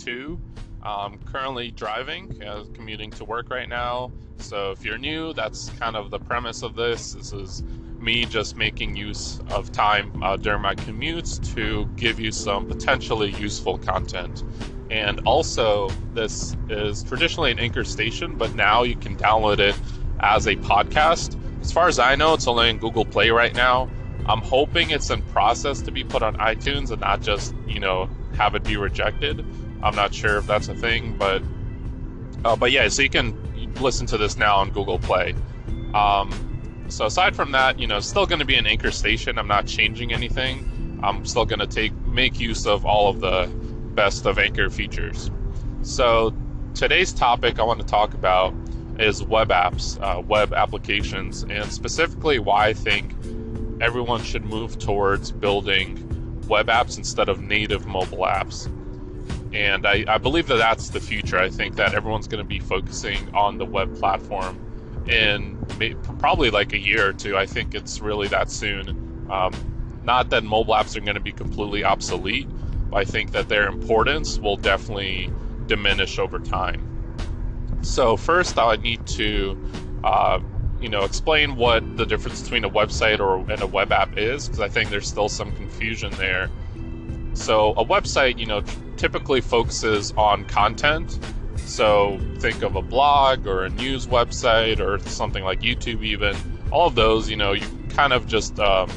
two. I'm currently driving, uh, commuting to work right now. So if you're new, that's kind of the premise of this. This is me just making use of time uh, during my commutes to give you some potentially useful content. And also, this is traditionally an Anchor station, but now you can download it as a podcast. As far as I know, it's only in Google Play right now. I'm hoping it's in process to be put on iTunes and not just, you know, have it be rejected. I'm not sure if that's a thing, but uh, but yeah, so you can listen to this now on Google Play. Um, so aside from that, you know, still going to be an anchor station. I'm not changing anything. I'm still going to take make use of all of the best of anchor features. So today's topic I want to talk about is web apps, uh, web applications, and specifically why I think everyone should move towards building web apps instead of native mobile apps. And I, I believe that that's the future. I think that everyone's going to be focusing on the web platform in probably like a year or two. I think it's really that soon. Um, not that mobile apps are going to be completely obsolete, but I think that their importance will definitely diminish over time. So first, I need to, uh, you know, explain what the difference between a website or and a web app is, because I think there's still some confusion there. So a website, you know, typically focuses on content. So think of a blog or a news website or something like YouTube, even. All of those, you know, you kind of just um,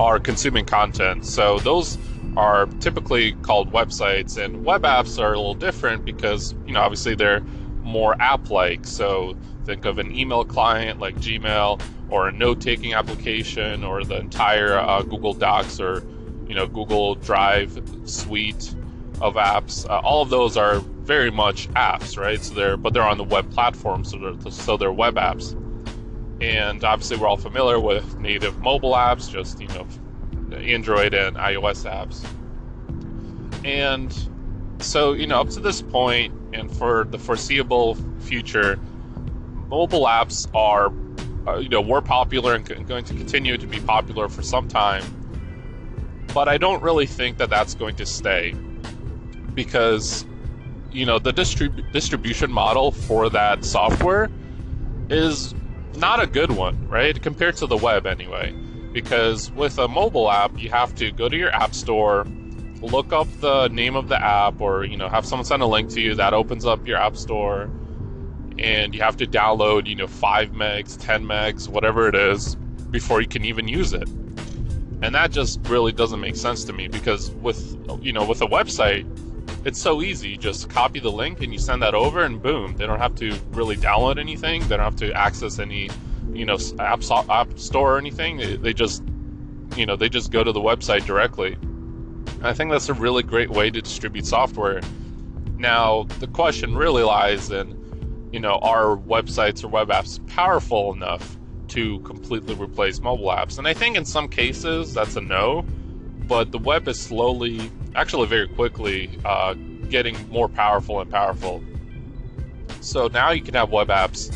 are consuming content. So those are typically called websites, and web apps are a little different because, you know, obviously they're more app like. So think of an email client like Gmail or a note taking application or the entire uh, Google Docs or you know Google Drive suite of apps. Uh, all of those are very much apps, right? So they're but they're on the web platform, so they're so they're web apps. And obviously, we're all familiar with native mobile apps, just you know, Android and iOS apps. And so you know, up to this point, and for the foreseeable future, mobile apps are, uh, you know, were popular and going to continue to be popular for some time. But I don't really think that that's going to stay because, you know, the distrib- distribution model for that software is not a good one, right? Compared to the web, anyway. Because with a mobile app, you have to go to your app store look up the name of the app or you know have someone send a link to you that opens up your app store and you have to download you know 5 megs 10 megs whatever it is before you can even use it and that just really doesn't make sense to me because with you know with a website it's so easy. Just copy the link and you send that over and boom they don't have to really download anything. They don't have to access any you know app, app store or anything. They just you know they just go to the website directly. I think that's a really great way to distribute software. Now, the question really lies in, you know, are websites or web apps powerful enough to completely replace mobile apps? And I think in some cases that's a no, but the web is slowly, actually very quickly, uh, getting more powerful and powerful. So now you can have web apps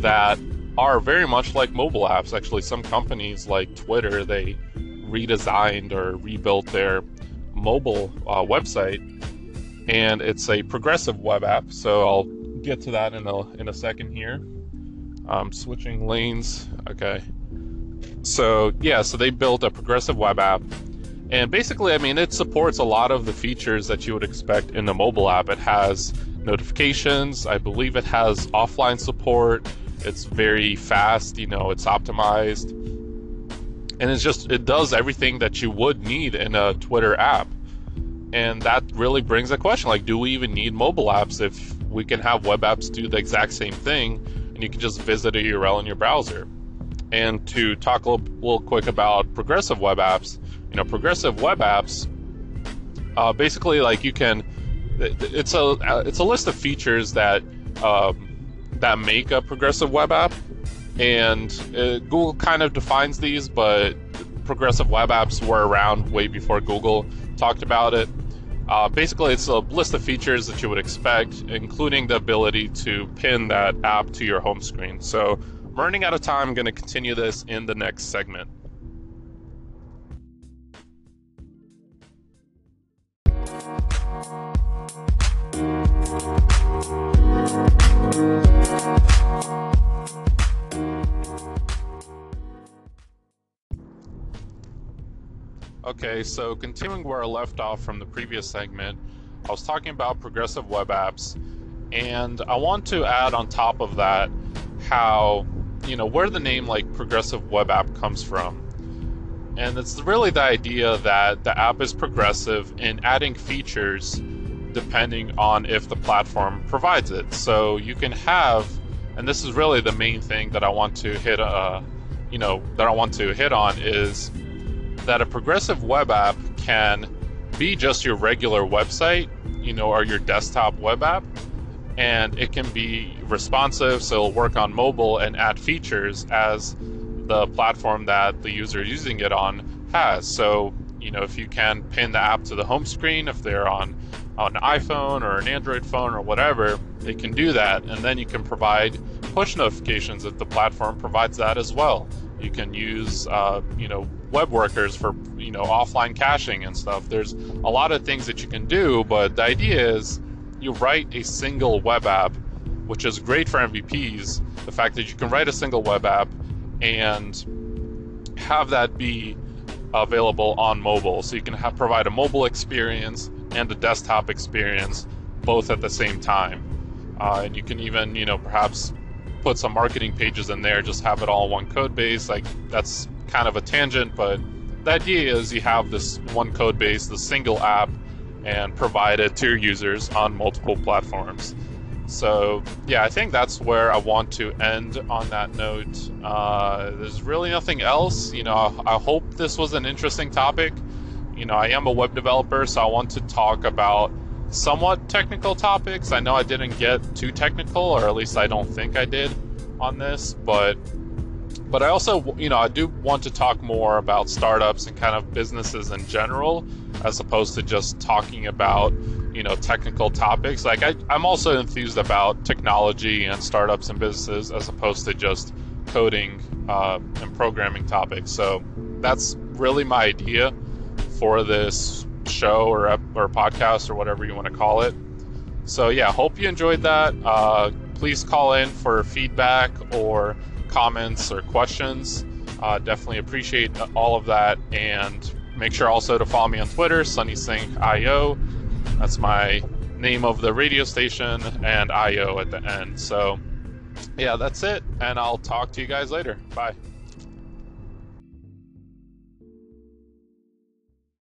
that are very much like mobile apps. Actually, some companies like Twitter, they redesigned or rebuilt their mobile uh, website, and it's a progressive web app. So I'll get to that in a in a second here. Um, switching lanes. Okay. So yeah, so they built a progressive web app, and basically, I mean, it supports a lot of the features that you would expect in a mobile app. It has notifications. I believe it has offline support. It's very fast. You know, it's optimized and it's just it does everything that you would need in a Twitter app. And that really brings a question like do we even need mobile apps if we can have web apps do the exact same thing and you can just visit a URL in your browser? And to talk a little, quick about progressive web apps, you know, progressive web apps uh, basically like you can it's a it's a list of features that um, that make a progressive web app and uh, Google kind of defines these, but progressive web apps were around way before Google talked about it. Uh, basically, it's a list of features that you would expect, including the ability to pin that app to your home screen. So, I'm running out of time. I'm going to continue this in the next segment. Okay, so continuing where I left off from the previous segment, I was talking about progressive web apps, and I want to add on top of that how, you know, where the name like progressive web app comes from. And it's really the idea that the app is progressive in adding features depending on if the platform provides it. So you can have, and this is really the main thing that I want to hit, uh, you know, that I want to hit on is that a progressive web app can be just your regular website, you know, or your desktop web app, and it can be responsive, so it'll work on mobile and add features as the platform that the user is using it on has. So, you know, if you can pin the app to the home screen, if they're on, on an iPhone or an Android phone or whatever, it can do that. And then you can provide push notifications if the platform provides that as well. You can use, uh, you know, web workers for, you know, offline caching and stuff. There's a lot of things that you can do, but the idea is you write a single web app, which is great for MVPs. The fact that you can write a single web app and have that be available on mobile. So you can have, provide a mobile experience and a desktop experience both at the same time. Uh, and you can even, you know, perhaps put some marketing pages in there, just have it all one code base. Like that's kind of a tangent, but the idea is you have this one code base, the single app, and provide it to your users on multiple platforms. So, yeah, I think that's where I want to end on that note. Uh, there's really nothing else. You know, I hope this was an interesting topic. You know, I am a web developer, so I want to talk about somewhat technical topics. I know I didn't get too technical, or at least I don't think I did on this, but but I also, you know, I do want to talk more about startups and kind of businesses in general, as opposed to just talking about, you know, technical topics. Like I, I'm also enthused about technology and startups and businesses, as opposed to just coding uh, and programming topics. So that's really my idea for this show or or podcast or whatever you want to call it. So yeah, hope you enjoyed that. Uh, please call in for feedback or comments or questions. Uh, definitely appreciate all of that. And make sure also to follow me on Twitter, SunnySync.io. That's my name of the radio station and IO at the end. So, yeah, that's it. And I'll talk to you guys later. Bye.